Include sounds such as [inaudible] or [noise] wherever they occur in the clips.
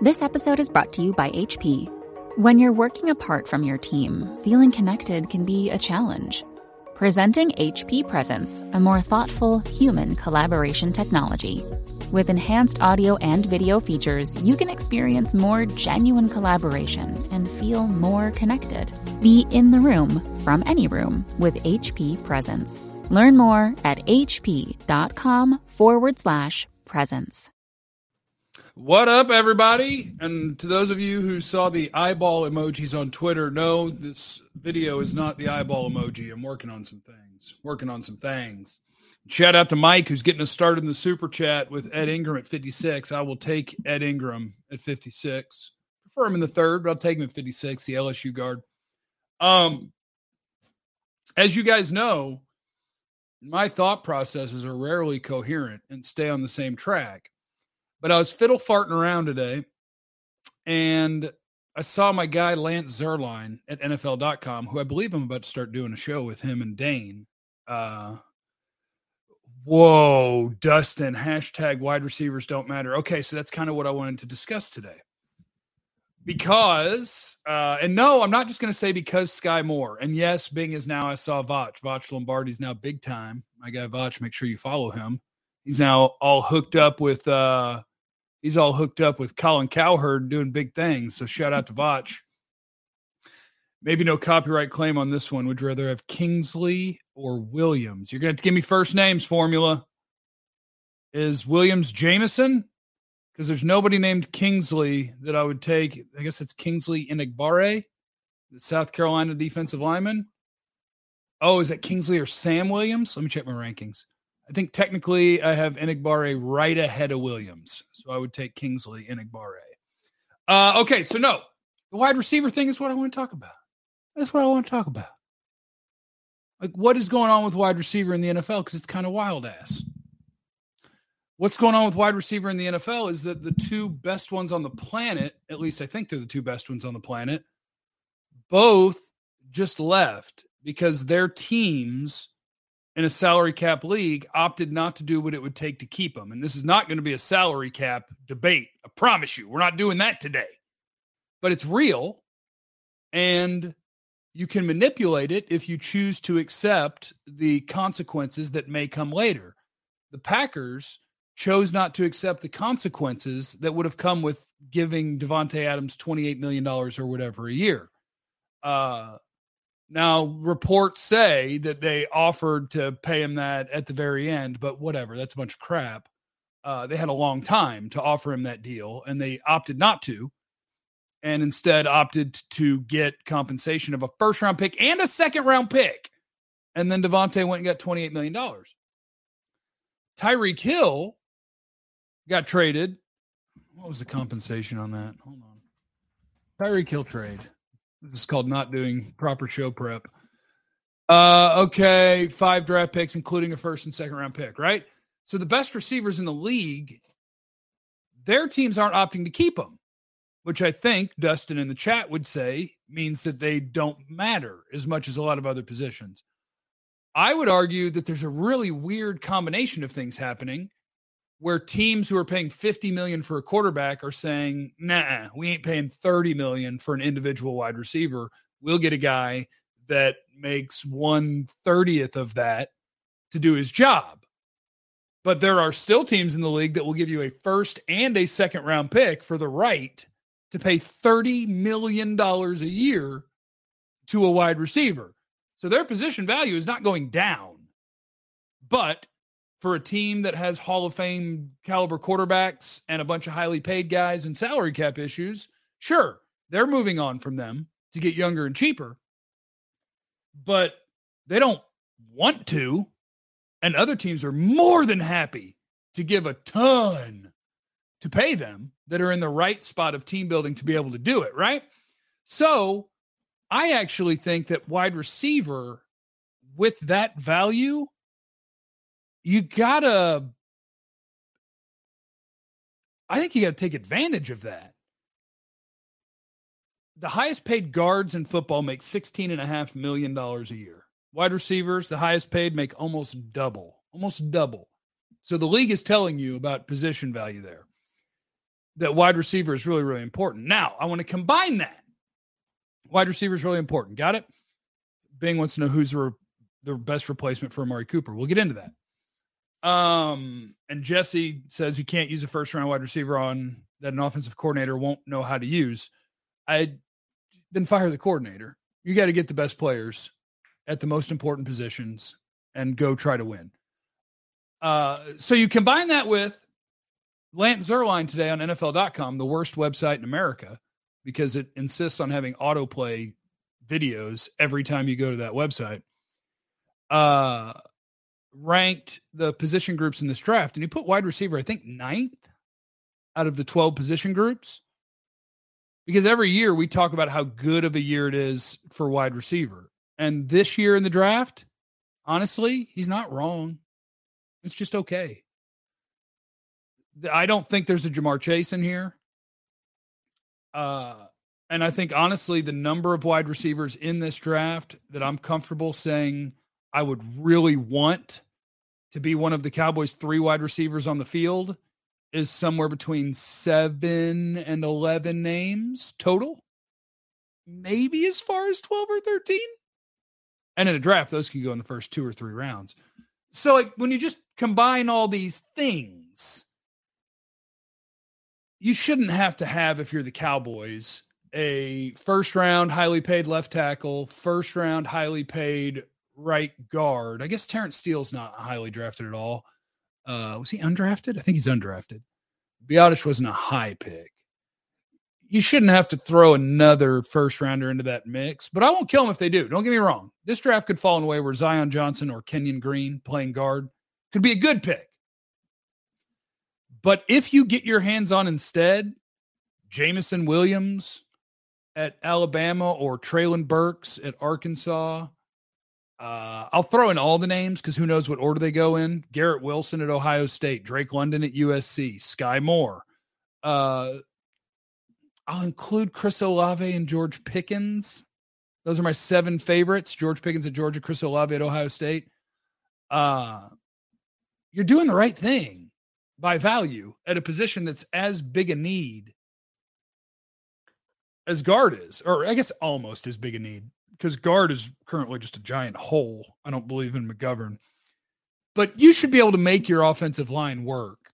This episode is brought to you by HP. When you're working apart from your team, feeling connected can be a challenge. Presenting HP Presence, a more thoughtful, human collaboration technology. With enhanced audio and video features, you can experience more genuine collaboration and feel more connected. Be in the room from any room with HP Presence. Learn more at hp.com forward slash presence. What up, everybody? And to those of you who saw the eyeball emojis on Twitter, no, this video is not the eyeball emoji. I'm working on some things. Working on some things. Shout out to Mike, who's getting us started in the super chat with Ed Ingram at 56. I will take Ed Ingram at 56. Prefer him in the third, but I'll take him at 56, the LSU guard. Um, as you guys know, my thought processes are rarely coherent and stay on the same track. But I was fiddle farting around today and I saw my guy Lance Zierlein at NFL.com, who I believe I'm about to start doing a show with him and Dane. Uh, whoa, Dustin, hashtag wide receivers don't matter. Okay, so that's kind of what I wanted to discuss today. Because, uh, and no, I'm not just going to say because Skyy Moore. And yes, Bing is now, I saw Voch. Voch Lombardi's now big time. My guy Voch, make sure you follow him. He's now all hooked up with, uh, he's all hooked up with Colin Cowherd doing big things. So shout out to [laughs] Voch. Maybe no copyright claim on this one. Would you rather have Kingsley or Williams? You're going to, to give me first names formula. Is Williams Jameson? Because there's nobody named Kingsley that I would take. I guess it's Kingsley Enagbare, the South Carolina defensive lineman. Oh, is that Kingsley or Sam Williams? Let me check my rankings. I think technically I have Enagbare right ahead of Williams. So I would take Kingsley Enagbare. Uh, okay, so no, the wide receiver thing is what I want to talk about. That's what I want to talk about. Like, what is going on with wide receiver in the NFL? Because it's kind of wild ass. What's going on with wide receiver in the NFL is that the two best ones on the planet, at least I think they're the two best ones on the planet, both just left because their teams in a salary cap league opted not to do what it would take to keep them. And this is not going to be a salary cap debate. I promise you, we're not doing that today. But it's real and you can manipulate it if you choose to accept the consequences that may come later. The Packers chose not to accept the consequences that would have come with giving Davante Adams $28 million or whatever a year. Uh, now, reports say that they offered to pay him that at the very end, but whatever, that's a bunch of crap. Uh, they had a long time to offer him that deal, and they opted not to, and instead opted to get compensation of a first round pick and a second round pick. And then Davante went and got $28 million. Tyreek Hill got traded. What was the compensation on that? Hold on. Tyreek Hill trade. This is called not doing proper show prep. Uh, okay, five draft picks, including a first and second round pick, right? So the best receivers in the league, their teams aren't opting to keep them, which I think Dustin in the chat would say means that they don't matter as much as a lot of other positions. I would argue that there's a really weird combination of things happening where teams who are paying 50 million for a quarterback are saying, "Nah, we ain't paying 30 million for an individual wide receiver. We'll get a guy that makes one thirtieth of that to do his job." But there are still teams in the league that will give you a first and a second round pick for the right to pay 30 million dollars a year to a wide receiver. So their position value is not going down. But for a team that has Hall of Fame caliber quarterbacks and a bunch of highly paid guys and salary cap issues, sure, they're moving on from them to get younger and cheaper. But they don't want to. And other teams are more than happy to give a ton to pay them that are in the right spot of team building to be able to do it, right? So I actually think that wide receiver with that value you gotta I think you gotta take advantage of that. The highest paid guards in football make sixteen and a half million dollars a year. Wide receivers, the highest paid, make almost double, almost double. So the league is telling you about position value there. that wide receiver is really, really important. Now, I want to combine that. Wide receiver is really important. Got it? Bing wants to know who's the, the best replacement for Amari Cooper. We'll get into that. Um, and Jesse says you can't use a first round wide receiver on that an offensive coordinator won't know how to use. I then fire the coordinator. You got to get the best players at the most important positions and go try to win. Uh, so you combine that with Lance Zierlein today on NFL.com, the worst website in America, because it insists on having autoplay videos every time you go to that website. Uh, ranked the position groups in this draft, and he put wide receiver, I think, ninth out of the 12 position groups. Because every year we talk about how good of a year it is for wide receiver. And this year in the draft, honestly, he's not wrong. It's just okay. I don't think there's a Ja'Marr Chase in here. Uh, and I think honestly, the number of wide receivers in this draft that I'm comfortable saying I would really want to be one of the Cowboys' three wide receivers on the field is somewhere between seven and 11 names total, maybe as far as 12 or 13. And in a draft, those can go in the first two or three rounds. So, like, when you just combine all these things, you shouldn't have to have, if you're the Cowboys, a first round highly paid left tackle, first round highly paid right guard. I guess Terence Steele's not highly drafted at all. Uh, was he undrafted? I think he's undrafted. Biadasz wasn't a high pick. You shouldn't have to throw another first rounder into that mix, but I won't kill him if they do. Don't get me wrong. This draft could fall in a way where Zion Johnson or Kenyon Green playing guard could be a good pick. But if you get your hands on instead Jameson Williams at Alabama or Treylon Burks at Arkansas, uh, I'll throw in all the names because who knows what order they go in. Garrett Wilson at Ohio State, Drake London at USC, Skyy Moore. Uh, I'll include Chris Olave and George Pickens. Those are my seven favorites. George Pickens at Georgia, Chris Olave at Ohio State. Uh, you're doing the right thing by value at a position that's as big a need as guard is, or I guess almost as big a need because guard is currently just a giant hole. I don't believe in McGovern, but you should be able to make your offensive line work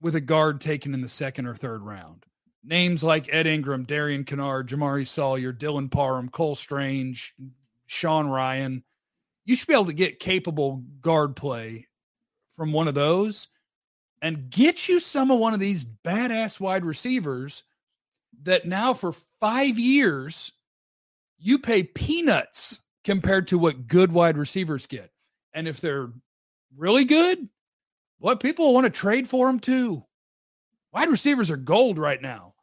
with a guard taken in the second or third round. Names like Ed Ingram, Darian Kinnard, Jamaree Salyer, Dylan Parham, Cole Strange, Sean Rhyan. You should be able to get capable guard play from one of those and get you some of one of these badass wide receivers that now for five years you pay peanuts compared to what good wide receivers get. And if they're really good, what people want to trade for them too. Wide receivers are gold right now.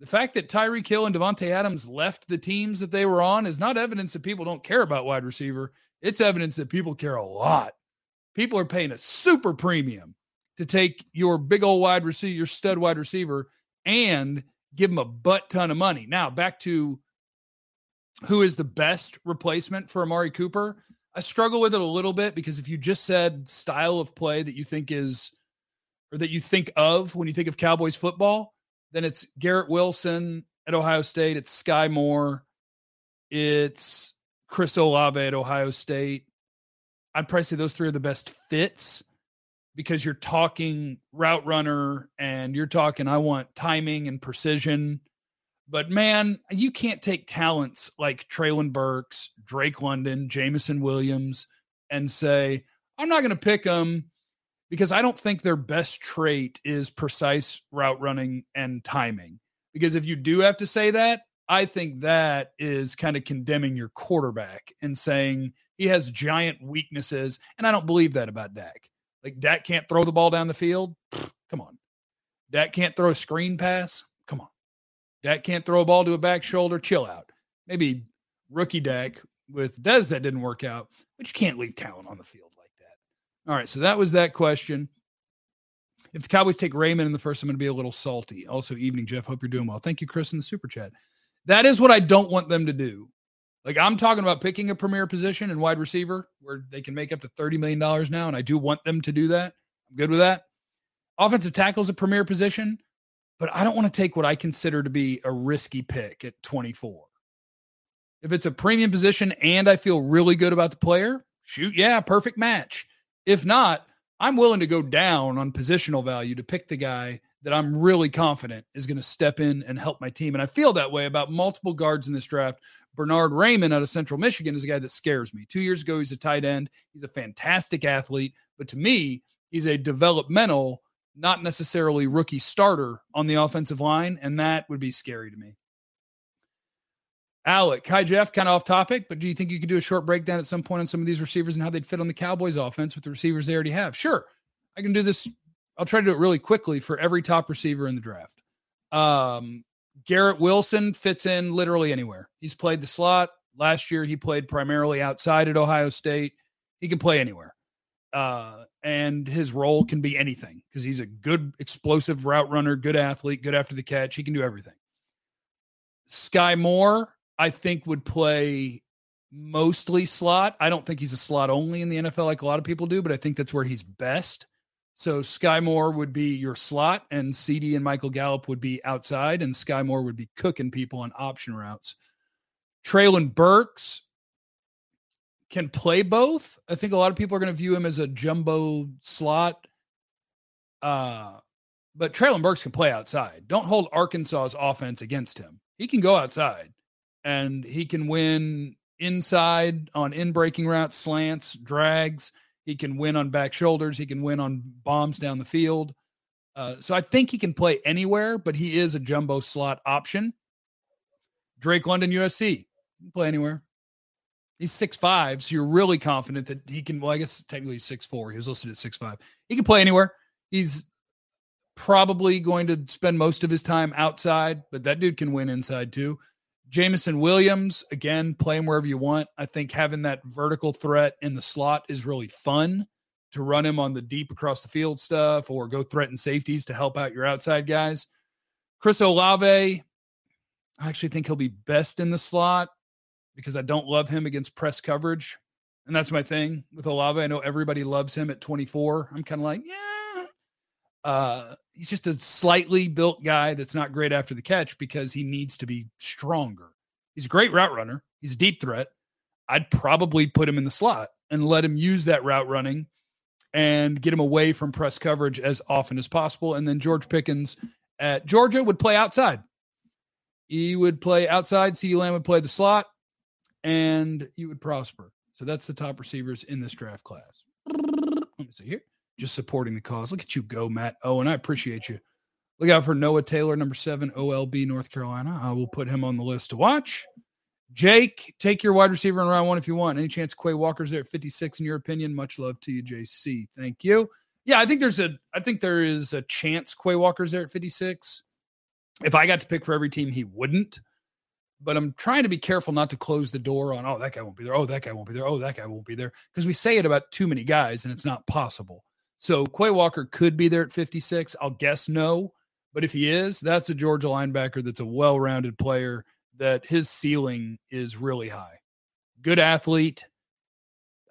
The fact that Tyreek Hill and Davante Adams left the teams that they were on is not evidence that people don't care about wide receiver. It's evidence that people care a lot. People are paying a super premium to take your big old wide receiver, your stud wide receiver, and give him a butt ton of money. Now, back to who is the best replacement for Amari Cooper. I struggle with it a little bit because if you just said style of play that you think is, or that you think of when you think of Cowboys football, then it's Garrett Wilson at Ohio State, it's Skyy Moore, it's Chris Olave at Ohio State. I'd probably say those three are the best fits because you're talking route runner and you're talking, I want timing and precision. But man, you can't take talents like Treylon Burks, Drake London, Jameson Williams, and say, I'm not going to pick them because I don't think their best trait is precise route running and timing. Because if you do have to say that, I think that is kind of condemning your quarterback and saying he has giant weaknesses. And I don't believe that about Dak. Like Dak can't throw the ball down the field. Come on. Dak can't throw a screen pass. Dak can't throw a ball to a back shoulder. Chill out. Maybe rookie Dak with Dez that didn't work out, but you can't leave talent on the field like that. All right. So that was that question. If the Cowboys take Raimann in the first, I'm going to be a little salty. Also, evening, Jeff. Hope you're doing well. Thank you, Chris, in the super chat. That is what I don't want them to do. Like I'm talking about picking a premier position and wide receiver where they can make up to $30 million now. And I do want them to do that. I'm good with that. Offensive tackle is a premier position. But I don't want to take what I consider to be a risky pick at 24. If it's a premium position and I feel really good about the player, shoot, yeah, perfect match. If not, I'm willing to go down on positional value to pick the guy that I'm really confident is going to step in and help my team. And I feel that way about multiple guards in this draft. Bernhard Raimann out of Central Michigan is a guy that scares me. Two years ago, he's a tight end. He's a fantastic athlete. But to me, he's a developmental, not necessarily rookie starter on the offensive line. And that would be scary to me. Alec, hi Jeff, kind of off topic, but do you think you could do a short breakdown at some point on some of these receivers and how they'd fit on the Cowboys offense with the receivers they already have? Sure. I can do this I'll try to do it really quickly for every top receiver in the draft. Um, Garrett Wilson fits in literally anywhere. He's played the slot. Last year, he played primarily outside at Ohio State. He can play anywhere. Uh, and his role can be anything because he's a good, explosive route runner, good athlete, good after the catch. He can do everything. Skyy Moore, I think, would play mostly slot. I don't think he's a slot only in the NFL like a lot of people do, but I think that's where he's best. So Skyy Moore would be your slot, and CeeDee and Michael Gallup would be outside, and Skyy Moore would be cooking people on option routes. Treylon Burks can play both. I think a lot of people are going to view him as a jumbo slot. Uh, but Treylon Burks can play outside. Don't hold Arkansas's offense against him. He can go outside and he can win inside on in breaking routes, slants, drags. He can win on back shoulders. He can win on bombs down the field. Uh, so I think he can play anywhere, but he is a jumbo slot option. Drake London, USC, play anywhere. He's six five, so you're really confident that he can. Well, I guess technically he's six four. He was listed at six five. He can play anywhere. He's probably going to spend most of his time outside, but that dude can win inside too. Jameson Williams, again, play him wherever you want. I think having that vertical threat in the slot is really fun to run him on the deep across the field stuff or go threaten safeties to help out your outside guys. Chris Olave, I actually think he'll be best in the slot because I don't love him against press coverage. And that's my thing with Olave. I know everybody loves him at 24. I'm kind of like, yeah. Uh, he's just a slightly built guy that's not great after the catch because he needs to be stronger. He's a great route runner. He's a deep threat. I'd probably put him in the slot and let him use that route running and get him away from press coverage as often as possible. And then George Pickens at Georgia would play outside. He would play outside. CeeDee Lamb would play the slot, and you would prosper. So that's the top receivers in this draft class. Let me see here just supporting the cause. Look at you go, Matt Oh, and I appreciate you. Look out for Noah Taylor, number seven, OLB, North Carolina. I will put him on the list to watch. Jake, take your wide receiver in round one if you want. Any chance Quay Walker's there at 56 in your opinion? Much love to you, JC. Thank you. Yeah, I think there's a I think there is a chance Quay Walker's there at 56. If I got to pick for every team, he wouldn't. But I'm trying to be careful not to close the door on, oh, that guy won't be there. Oh, that guy won't be there. Oh, that guy won't be there. Because we say it about too many guys and it's not possible. So Quay Walker could be there at 56. I'll guess no. But if he is, that's a Georgia linebacker that's a well rounded player that his ceiling is really high. Good athlete,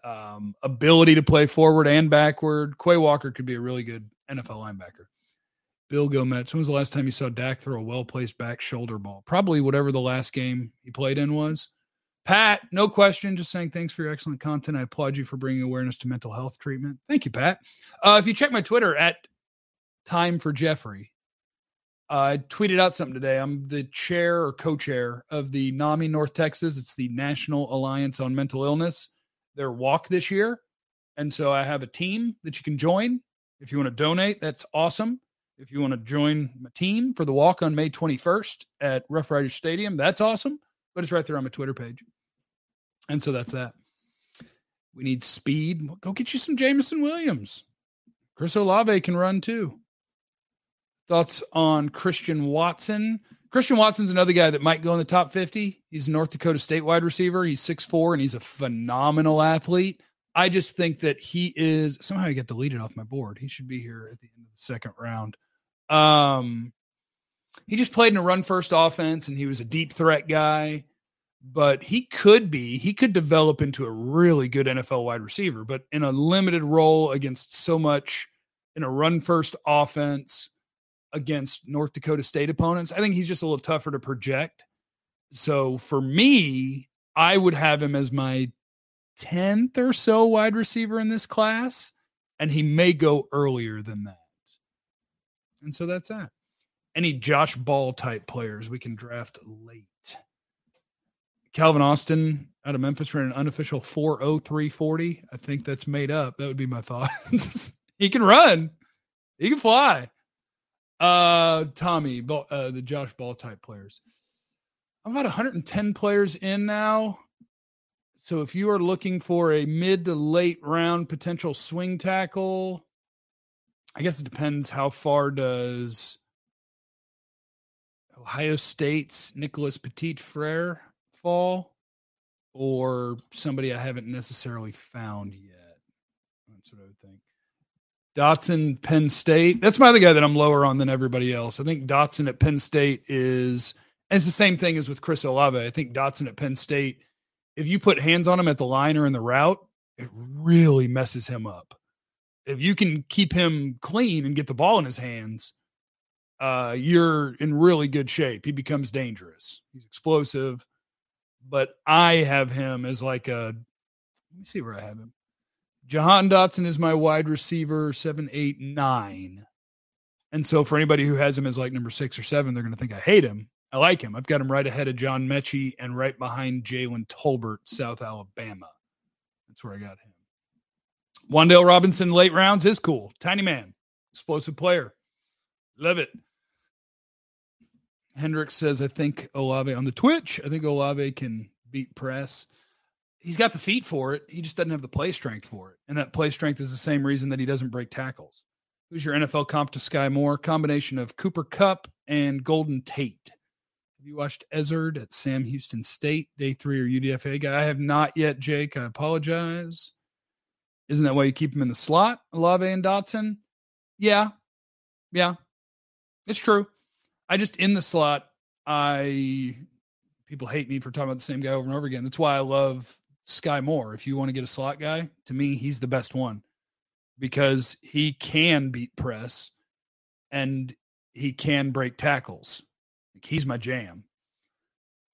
um, ability to play forward and backward. Quay Walker could be a really good NFL linebacker. Bill Gomez, when was the last time you saw Dak throw a well placed back shoulder ball? Probably whatever the last game he played in was. Pat, no question. Just saying thanks for your excellent content. I applaud you for bringing awareness to mental health treatment. Thank you, Pat. Uh, if you check my Twitter at Time for Jeffrey, uh, I tweeted out something today. I'm the chair or co-chair of the NAMI North Texas. It's the National Alliance on Mental Illness. Their walk this year, and so I have a team that you can join. If you want to donate, that's awesome. If you want to join my team for the walk on May 21st at Rough Riders Stadium, that's awesome. But it's right there on my Twitter page. And so that's that. We need speed. Go get you some Jameson Williams. Chris Olave can run too. Thoughts on Christian Watson? Christian Watson's another guy that might go in the top 50. He's North Dakota State wide receiver. He's 6'4 and he's a phenomenal athlete. I just think that he is somehow he got deleted off my board. He should be here at the end of the second round. Um, he just played in a run first offense and he was a deep threat guy but he could be he could develop into a really good NFL wide receiver but in a limited role against so much in a run first offense against North Dakota State opponents. I think he's just a little tougher to project. So for me, I would have him as my 10th or so wide receiver in this class, and he may go earlier than that. And so that's that. Any Josh Ball type players we can draft late. Calvin Austin out of Memphis ran an unofficial 40340. I think that's made up. That would be my [laughs] thoughts. he can run. He can fly. Uh Tommy, uh, the Josh Ball type players. I'm about 110 players in now. So if you are looking for a mid to late round potential swing tackle, I guess it depends how far does Ohio State's Nicholas Petit Frere fall or somebody I haven't necessarily found yet. That's what I would think. Dotson, Penn State. That's my other guy that I'm lower on than everybody else. I think Dotson at Penn State is, it's the same thing as with Chris Olave. I think Dotson at Penn State, if you put hands on him at the line or in the route, it really messes him up. If you can keep him clean and get the ball in his hands, uh, you're in really good shape. He becomes dangerous. He's explosive, but I have him as like a. Let me see where I have him. Jahan Dotson is my wide receiver, seven, eight, nine. And so for anybody who has him as like number six or seven, they're going to think I hate him. I like him. I've got him right ahead of John Metchie and right behind Jalen Tolbert, South Alabama. That's where I got him. Wan'Dale Robinson, late rounds is cool. Tiny man, explosive player. Love it. Hendricks says, I think Olave on the Twitch. I think Olave can beat press he's got the feet for it. He just doesn't have the play strength for it. And that play strength is the same reason that he doesn't break tackles. Who's your NFL comp to Skyy Moore? Combination of Cooper Kupp and Golden Tate. Have you watched Ezard at Sam Houston State, day three or UDFA guy? I have not yet, Jake. I apologize. Isn't that why you keep him in the slot, Olave and Dotson? Yeah. Yeah. It's true. I just in the slot, I people hate me for talking about the same guy over and over again. That's why I love Skyy Moore. If you want to get a slot guy, to me, he's the best one because he can beat press and he can break tackles. He's my jam.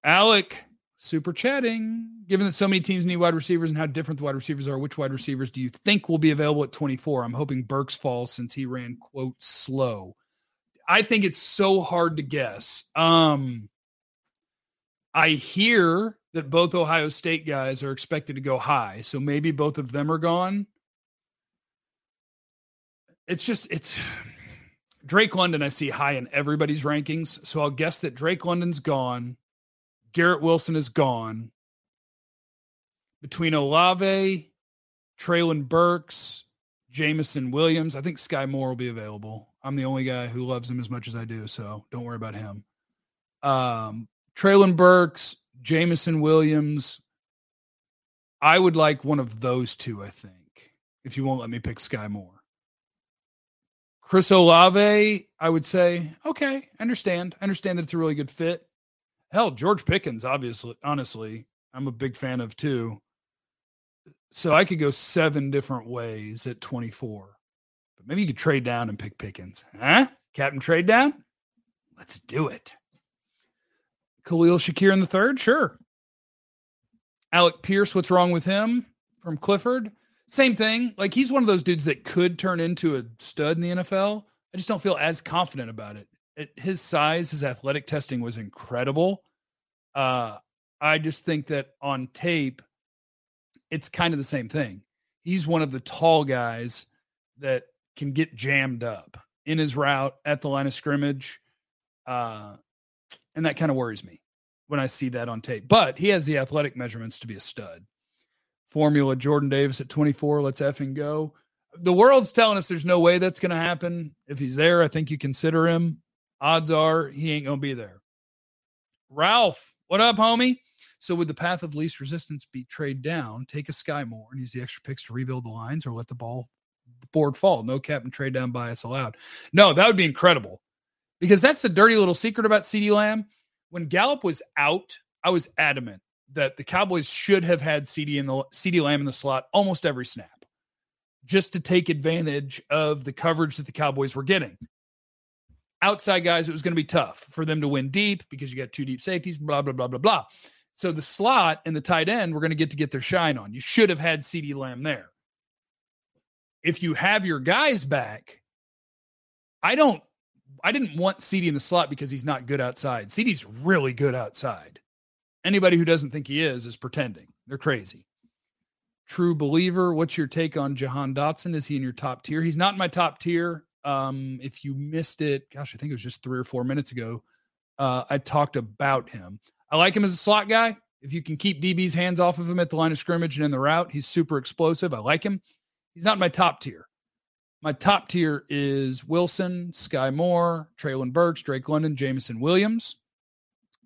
Alec, super chatting. Given that so many teams need wide receivers and how different the wide receivers are, which wide receivers do you think will be available at 24? I'm hoping Burks falls since he ran, quote, slow. I think it's so hard to guess. Um, I hear that both Ohio State guys are expected to go high. So maybe both of them are gone. It's just, it's [sighs] Drake London, I see high in everybody's rankings. So I'll guess that Drake London's gone. Garrett Wilson is gone. Between Olave, Treylon Burks, Jameson Williams, I think Skyy Moore will be available. I'm the only guy who loves him as much as I do, so don't worry about him. Um, Treylon Burks, Jameson Williams. I would like one of those two, I think, if you won't let me pick Skyy Moore. Chris Olave, I would say, okay, understand. I understand that it's a really good fit. Hell, George Pickens, obviously, honestly, I'm a big fan of too. So I could go seven different ways at 24. But maybe you could trade down and pick Pickens. Huh? Captain trade down? Let's do it. Khalil Shakir in the third, sure. Alec Pierce, what's wrong with him from Clifford? Same thing. Like he's one of those dudes that could turn into a stud in the NFL. I just don't feel as confident about it. His size, his athletic testing was incredible. Uh, I just think that on tape, it's kind of the same thing. He's one of the tall guys that can get jammed up in his route at the line of scrimmage. Uh, and that kind of worries me when I see that on tape. But he has the athletic measurements to be a stud. Formula Jordan Davis at 24. Let's effing go. The world's telling us there's no way that's going to happen. If he's there, I think you consider him. Odds are he ain't going to be there. Ralph, what up, homie? So, would the path of least resistance be trade down, take a Skyy Moore, and use the extra picks to rebuild the lines, or let the ball board fall? No cap and trade down bias allowed. No, that would be incredible because that's the dirty little secret about CeeDee Lamb. When Gallup was out, I was adamant that the Cowboys should have had CeeDee in the CeeDee Lamb in the slot almost every snap, just to take advantage of the coverage that the Cowboys were getting. Outside guys, it was going to be tough for them to win deep because you got two deep safeties, blah, blah, blah, blah, blah. So the slot and the tight end were going to get to get their shine on. You should have had CeeDee Lamb there. If you have your guys back, I don't I didn't want CeeDee in the slot because he's not good outside. CeeDee's really good outside. Anybody who doesn't think he is is pretending. They're crazy. True believer, what's your take on Jahan Dotson? Is he in your top tier? He's not in my top tier. Um, if you missed it, gosh, I think it was just three or four minutes ago. Uh, I talked about him. I like him as a slot guy. If you can keep DB's hands off of him at the line of scrimmage and in the route, he's super explosive. I like him. He's not my top tier. My top tier is Wilson, Skyy Moore, Treylon Burks, Drake London, Jameson Williams.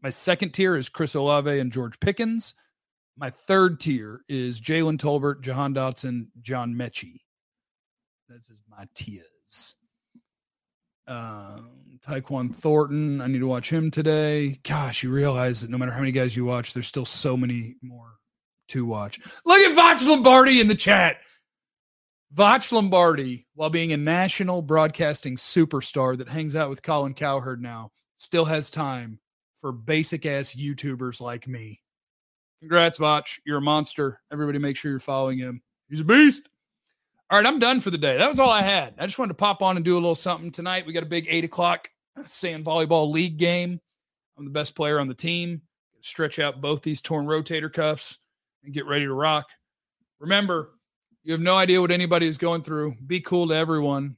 My second tier is Chris Olave and George Pickens. My third tier is Jalen Tolbert, Jahan Dotson, John Metchie. That's my tiers. Um, Tyquan Thornton, I need to watch him today. Gosh, you realize that no matter how many guys you watch, there's still so many more to watch. Look at Voch Lombardi in the chat. Voch Lombardi, while being a national broadcasting superstar that hangs out with Colin Cowherd now, still has time for basic ass YouTubers like me. Congrats, Voch. You're a monster. Everybody make sure you're following him. He's a beast. All right, I'm done for the day. That was all I had. I just wanted to pop on and do a little something tonight. We got a big eight o'clock sand volleyball league game. I'm the best player on the team. Stretch out both these torn rotator cuffs and get ready to rock. Remember, you have no idea what anybody is going through. Be cool to everyone.